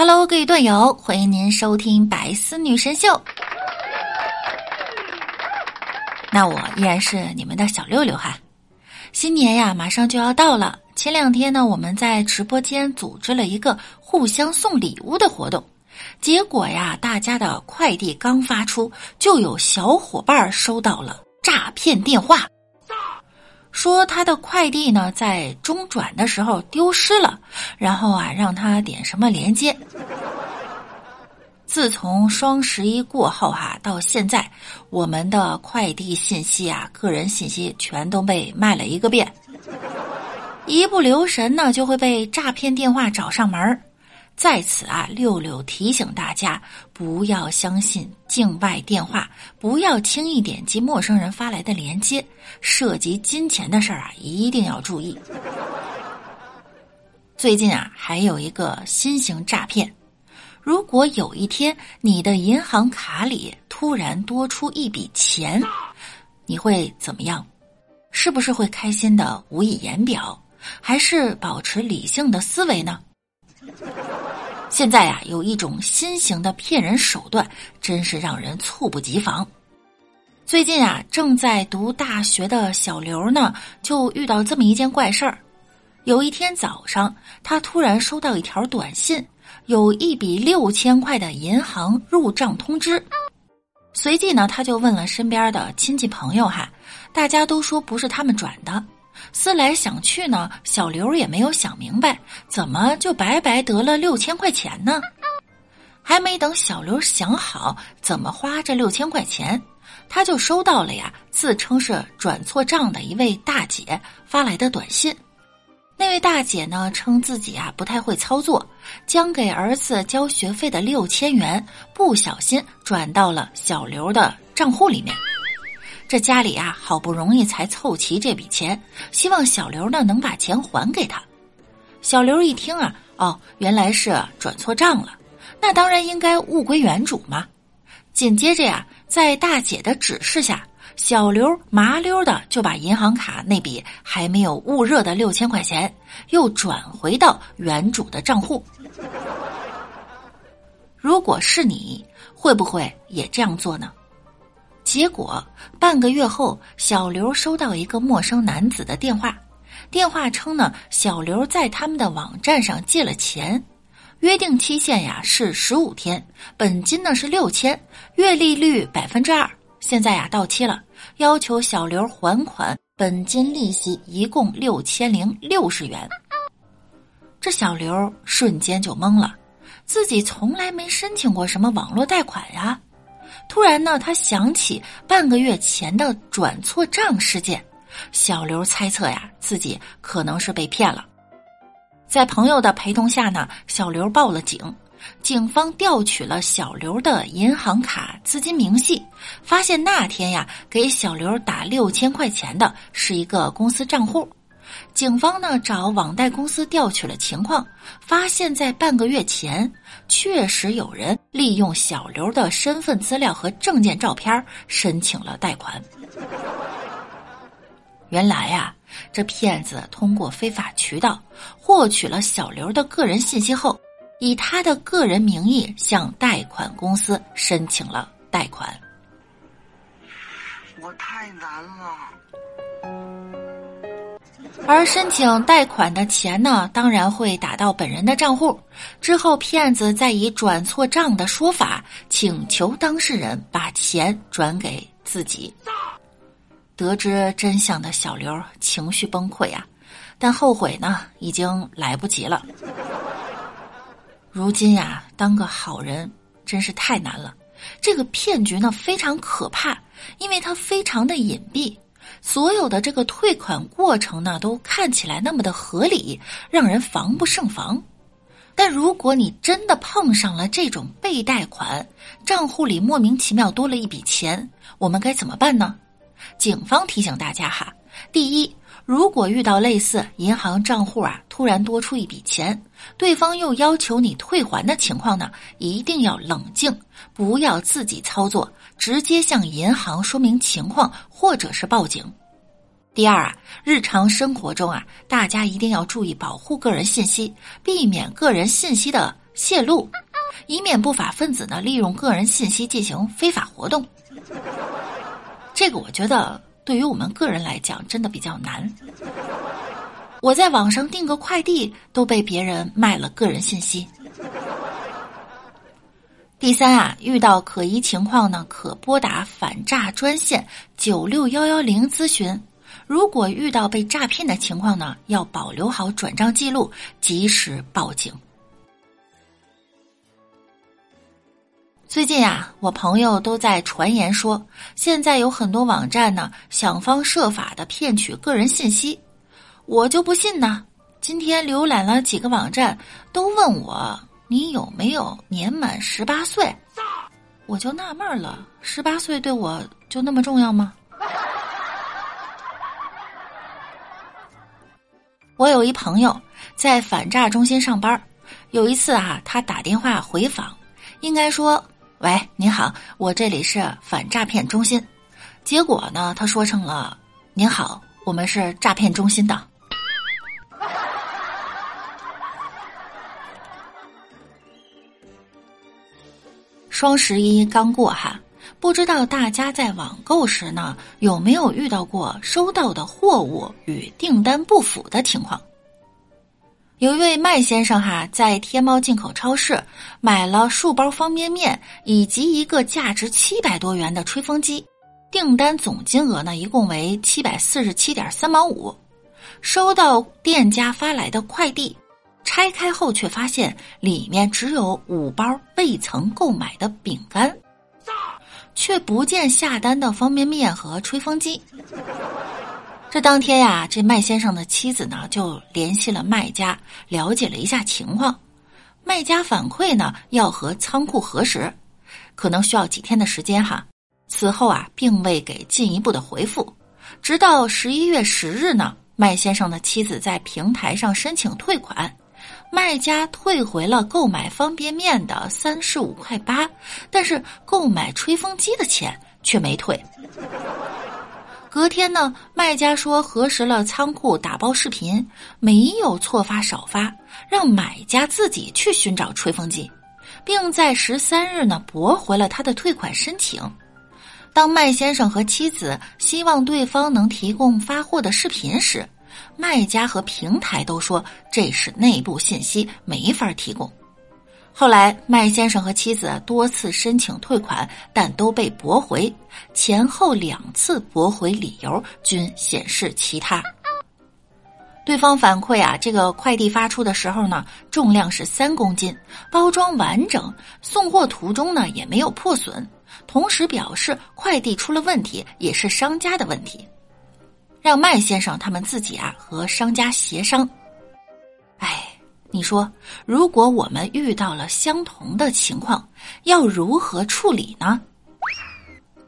Hello，各位段友，欢迎您收听百思女神秀。那我依然是你们的小六六哈。新年呀，马上就要到了。前两天呢，我们在直播间组织了一个互相送礼物的活动，结果呀，大家的快递刚发出，就有小伙伴收到了诈骗电话。说他的快递呢在中转的时候丢失了，然后啊让他点什么连接。自从双十一过后哈，到现在我们的快递信息啊、个人信息全都被卖了一个遍，一不留神呢就会被诈骗电话找上门儿。在此啊，六六提醒大家不要相信境外电话，不要轻易点击陌生人发来的链接，涉及金钱的事儿啊，一定要注意。最近啊，还有一个新型诈骗，如果有一天你的银行卡里突然多出一笔钱，你会怎么样？是不是会开心的无以言表，还是保持理性的思维呢？现在呀，有一种新型的骗人手段，真是让人猝不及防。最近啊，正在读大学的小刘呢，就遇到这么一件怪事儿。有一天早上，他突然收到一条短信，有一笔六千块的银行入账通知。随即呢，他就问了身边的亲戚朋友哈，大家都说不是他们转的。思来想去呢，小刘也没有想明白，怎么就白白得了六千块钱呢？还没等小刘想好怎么花这六千块钱，他就收到了呀，自称是转错账的一位大姐发来的短信。那位大姐呢，称自己啊不太会操作，将给儿子交学费的六千元不小心转到了小刘的账户里面。这家里啊，好不容易才凑齐这笔钱，希望小刘呢能把钱还给他。小刘一听啊，哦，原来是转错账了，那当然应该物归原主嘛。紧接着呀，在大姐的指示下，小刘麻溜的就把银行卡那笔还没有焐热的六千块钱又转回到原主的账户。如果是你，会不会也这样做呢？结果半个月后，小刘收到一个陌生男子的电话，电话称呢，小刘在他们的网站上借了钱，约定期限呀是十五天，本金呢是六千，月利率百分之二，现在呀到期了，要求小刘还款，本金利息一共六千零六十元。这小刘瞬间就懵了，自己从来没申请过什么网络贷款呀。突然呢，他想起半个月前的转错账事件，小刘猜测呀，自己可能是被骗了。在朋友的陪同下呢，小刘报了警。警方调取了小刘的银行卡资金明细，发现那天呀，给小刘打六千块钱的是一个公司账户。警方呢找网贷公司调取了情况，发现，在半个月前，确实有人利用小刘的身份资料和证件照片申请了贷款。原来呀，这骗子通过非法渠道获取了小刘的个人信息后，以他的个人名义向贷款公司申请了贷款。我太难了。而申请贷款的钱呢，当然会打到本人的账户。之后，骗子再以转错账的说法，请求当事人把钱转给自己。得知真相的小刘情绪崩溃啊，但后悔呢，已经来不及了。如今呀，当个好人真是太难了。这个骗局呢，非常可怕，因为它非常的隐蔽。所有的这个退款过程呢，都看起来那么的合理，让人防不胜防。但如果你真的碰上了这种被贷款，账户里莫名其妙多了一笔钱，我们该怎么办呢？警方提醒大家哈，第一，如果遇到类似银行账户啊突然多出一笔钱，对方又要求你退还的情况呢，一定要冷静，不要自己操作。直接向银行说明情况，或者是报警。第二啊，日常生活中啊，大家一定要注意保护个人信息，避免个人信息的泄露，以免不法分子呢利用个人信息进行非法活动。这个我觉得对于我们个人来讲真的比较难。我在网上订个快递都被别人卖了个人信息。第三啊，遇到可疑情况呢，可拨打反诈专线九六幺幺零咨询。如果遇到被诈骗的情况呢，要保留好转账记录，及时报警。最近啊，我朋友都在传言说，现在有很多网站呢，想方设法的骗取个人信息。我就不信呢。今天浏览了几个网站，都问我。你有没有年满十八岁？我就纳闷了，十八岁对我就那么重要吗？我有一朋友在反诈中心上班，有一次啊，他打电话回访，应该说：“喂，您好，我这里是反诈骗中心。”结果呢，他说成了：“您好，我们是诈骗中心的。”双十一刚过哈，不知道大家在网购时呢有没有遇到过收到的货物与订单不符的情况？有一位麦先生哈在天猫进口超市买了数包方便面以及一个价值七百多元的吹风机，订单总金额呢一共为七百四十七点三毛五，收到店家发来的快递。拆开后，却发现里面只有五包未曾购买的饼干，却不见下单的方便面和吹风机。这当天呀，这麦先生的妻子呢就联系了卖家，了解了一下情况。卖家反馈呢要和仓库核实，可能需要几天的时间哈。此后啊，并未给进一步的回复。直到十一月十日呢，麦先生的妻子在平台上申请退款。卖家退回了购买方便面的三十五块八，但是购买吹风机的钱却没退。隔天呢，卖家说核实了仓库打包视频，没有错发少发，让买家自己去寻找吹风机，并在十三日呢驳回了他的退款申请。当麦先生和妻子希望对方能提供发货的视频时，卖家和平台都说这是内部信息，没法提供。后来，麦先生和妻子多次申请退款，但都被驳回。前后两次驳回理由均显示其他。对方反馈啊，这个快递发出的时候呢，重量是三公斤，包装完整，送货途中呢也没有破损。同时表示快递出了问题，也是商家的问题。让麦先生他们自己啊和商家协商。哎，你说，如果我们遇到了相同的情况，要如何处理呢？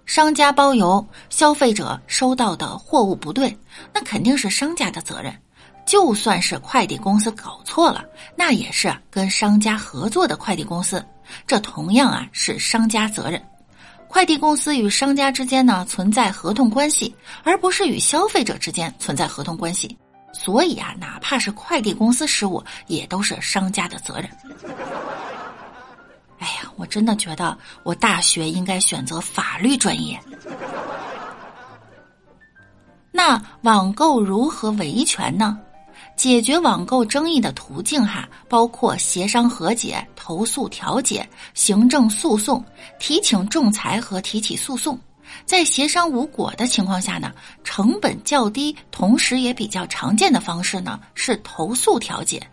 商家包邮，消费者收到的货物不对，那肯定是商家的责任。就算是快递公司搞错了，那也是跟商家合作的快递公司，这同样啊是商家责任。快递公司与商家之间呢存在合同关系，而不是与消费者之间存在合同关系，所以啊，哪怕是快递公司失误，也都是商家的责任。哎呀，我真的觉得我大学应该选择法律专业。那网购如何维权呢？解决网购争议的途径哈，包括协商和解、投诉调解、行政诉讼、提请仲裁和提起诉讼。在协商无果的情况下呢，成本较低，同时也比较常见的方式呢是投诉调解。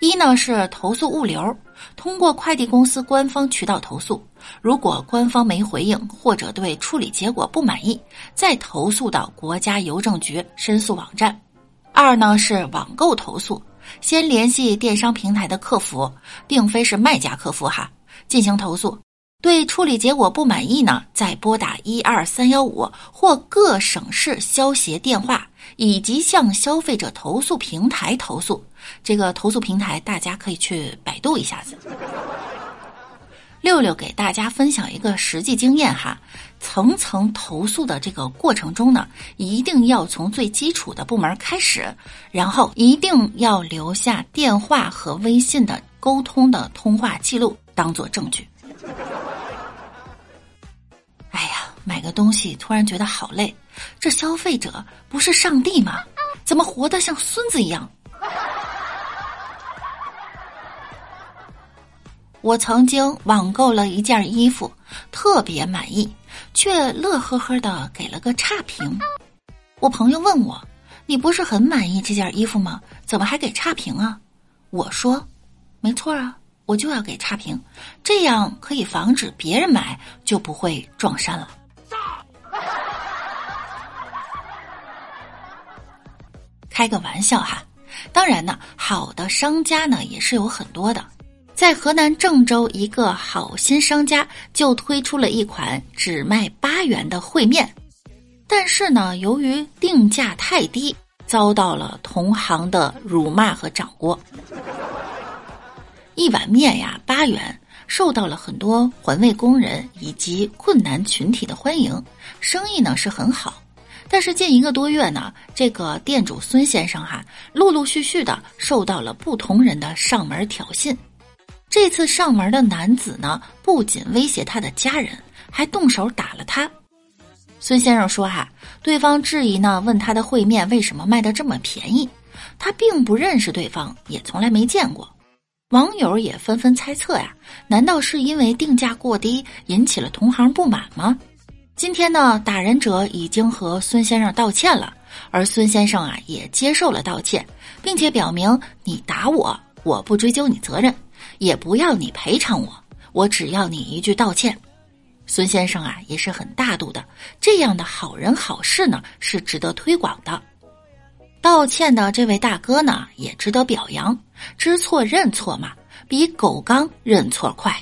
一呢是投诉物流，通过快递公司官方渠道投诉，如果官方没回应或者对处理结果不满意，再投诉到国家邮政局申诉网站。二呢是网购投诉，先联系电商平台的客服，并非是卖家客服哈，进行投诉。对处理结果不满意呢，再拨打一二三幺五或各省市消协电话，以及向消费者投诉平台投诉。这个投诉平台大家可以去百度一下子。六六给大家分享一个实际经验哈，层层投诉的这个过程中呢，一定要从最基础的部门开始，然后一定要留下电话和微信的沟通的通话记录当做证据。哎呀，买个东西突然觉得好累，这消费者不是上帝吗？怎么活得像孙子一样？我曾经网购了一件衣服，特别满意，却乐呵呵的给了个差评。我朋友问我：“你不是很满意这件衣服吗？怎么还给差评啊？”我说：“没错啊，我就要给差评，这样可以防止别人买就不会撞衫了。”开个玩笑哈，当然呢，好的商家呢也是有很多的。在河南郑州，一个好心商家就推出了一款只卖八元的烩面，但是呢，由于定价太低，遭到了同行的辱骂和掌掴。一碗面呀，八元，受到了很多环卫工人以及困难群体的欢迎，生意呢是很好。但是近一个多月呢，这个店主孙先生哈，陆陆续续的受到了不同人的上门挑衅。这次上门的男子呢，不仅威胁他的家人，还动手打了他。孙先生说：“哈，对方质疑呢，问他的烩面为什么卖的这么便宜，他并不认识对方，也从来没见过。”网友也纷纷猜测呀，难道是因为定价过低引起了同行不满吗？今天呢，打人者已经和孙先生道歉了，而孙先生啊也接受了道歉，并且表明：“你打我，我不追究你责任。”也不要你赔偿我，我只要你一句道歉。孙先生啊，也是很大度的，这样的好人好事呢，是值得推广的。道歉的这位大哥呢，也值得表扬，知错认错嘛，比狗刚认错快。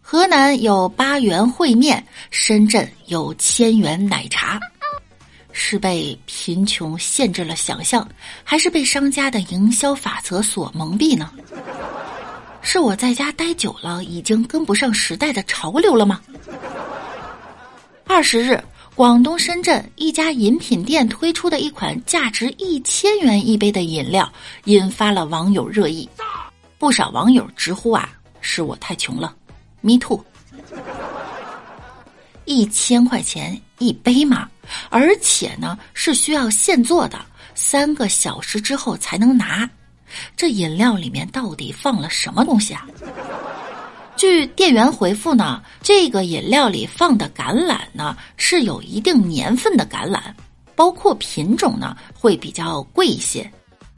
河南有八元烩面，深圳有千元奶茶。是被贫穷限制了想象，还是被商家的营销法则所蒙蔽呢？是我在家待久了，已经跟不上时代的潮流了吗？二十日，广东深圳一家饮品店推出的一款价值一千元一杯的饮料，引发了网友热议。不少网友直呼啊，是我太穷了，me too。一千块钱一杯嘛？而且呢，是需要现做的，三个小时之后才能拿。这饮料里面到底放了什么东西啊？据店员回复呢，这个饮料里放的橄榄呢是有一定年份的橄榄，包括品种呢会比较贵一些。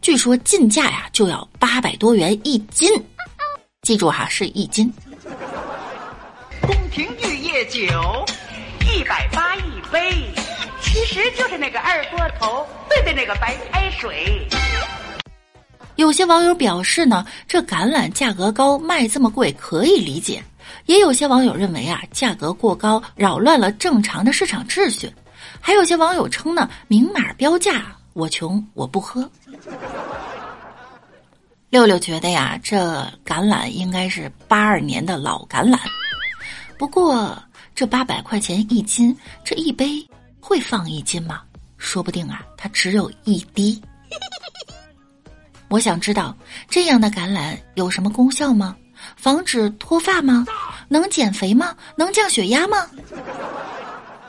据说进价呀就要八百多元一斤，记住哈，是一斤。宫廷玉液酒，一百八一杯。其实就是那个二锅头兑的那个白开水。有些网友表示呢，这橄榄价格高，卖这么贵可以理解；也有些网友认为啊，价格过高扰乱了正常的市场秩序；还有些网友称呢，明码标价，我穷我不喝。六六觉得呀，这橄榄应该是八二年的老橄榄，不过这八百块钱一斤，这一杯。会放一斤吗？说不定啊，它只有一滴。我想知道这样的橄榄有什么功效吗？防止脱发吗？能减肥吗？能降血压吗？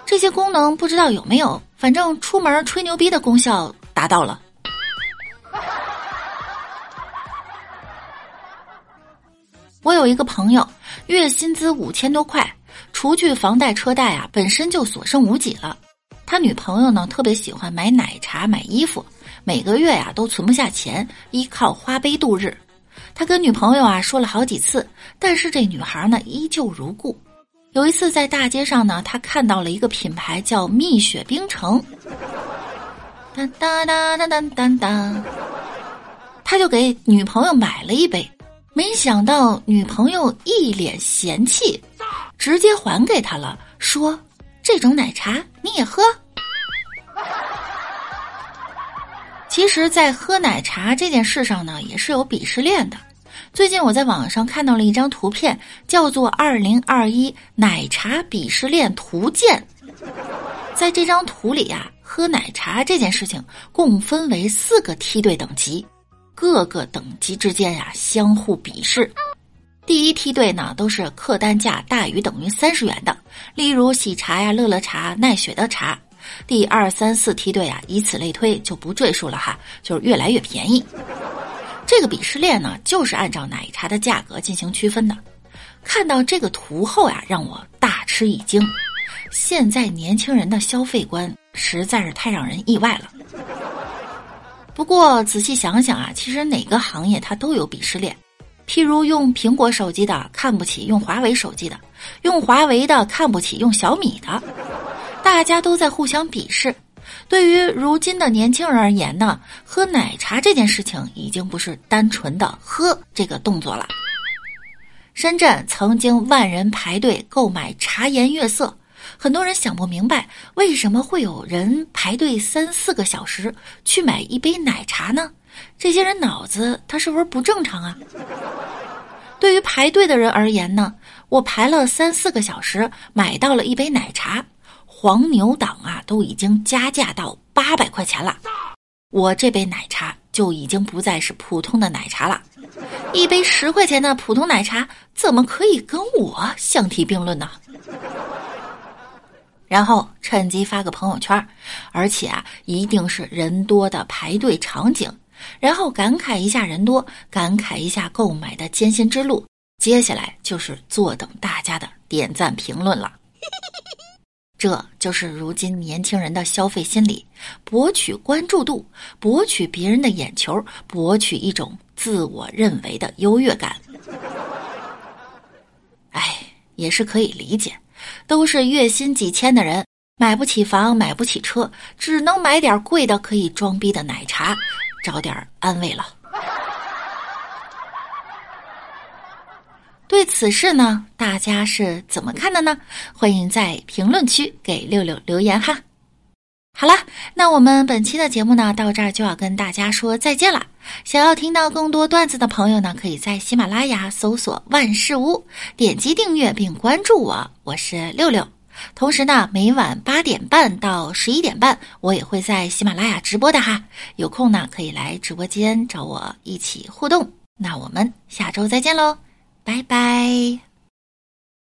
这些功能不知道有没有，反正出门吹牛逼的功效达到了。我有一个朋友，月薪资五千多块，除去房贷车贷啊，本身就所剩无几了。他女朋友呢，特别喜欢买奶茶、买衣服，每个月呀都存不下钱，依靠花呗度日。他跟女朋友啊说了好几次，但是这女孩呢依旧如故。有一次在大街上呢，他看到了一个品牌叫蜜雪冰城，哒哒哒哒哒哒哒，他就给女朋友买了一杯，没想到女朋友一脸嫌弃，直接还给他了，说。这种奶茶你也喝？其实，在喝奶茶这件事上呢，也是有鄙视链的。最近我在网上看到了一张图片，叫做《二零二一奶茶鄙视链图鉴》。在这张图里呀，喝奶茶这件事情共分为四个梯队等级，各个等级之间呀相互鄙视。第一梯队呢，都是客单价大于等于三十元的，例如喜茶呀、乐乐茶、奈雪的茶。第二、三、四梯队啊，以此类推，就不赘述了哈，就是越来越便宜。这个鄙视链呢，就是按照奶茶的价格进行区分的。看到这个图后呀，让我大吃一惊。现在年轻人的消费观实在是太让人意外了。不过仔细想想啊，其实哪个行业它都有鄙视链。譬如用苹果手机的看不起用华为手机的，用华为的看不起用小米的。大家都在互相鄙视。对于如今的年轻人而言呢，喝奶茶这件事情已经不是单纯的喝这个动作了。深圳曾经万人排队购买茶颜悦色，很多人想不明白为什么会有人排队三四个小时去买一杯奶茶呢？这些人脑子他是不是不正常啊？对于排队的人而言呢，我排了三四个小时买到了一杯奶茶。黄牛党啊，都已经加价到八百块钱了，我这杯奶茶就已经不再是普通的奶茶了。一杯十块钱的普通奶茶，怎么可以跟我相提并论呢？然后趁机发个朋友圈，而且啊，一定是人多的排队场景，然后感慨一下人多，感慨一下购买的艰辛之路。接下来就是坐等大家的点赞评论了。这就是如今年轻人的消费心理，博取关注度，博取别人的眼球，博取一种自我认为的优越感。哎，也是可以理解，都是月薪几千的人，买不起房，买不起车，只能买点贵的可以装逼的奶茶，找点安慰了。对此事呢，大家是怎么看的呢？欢迎在评论区给六六留言哈。好了，那我们本期的节目呢，到这儿就要跟大家说再见了。想要听到更多段子的朋友呢，可以在喜马拉雅搜索“万事屋”，点击订阅并关注我，我是六六。同时呢，每晚八点半到十一点半，我也会在喜马拉雅直播的哈。有空呢，可以来直播间找我一起互动。那我们下周再见喽。拜拜。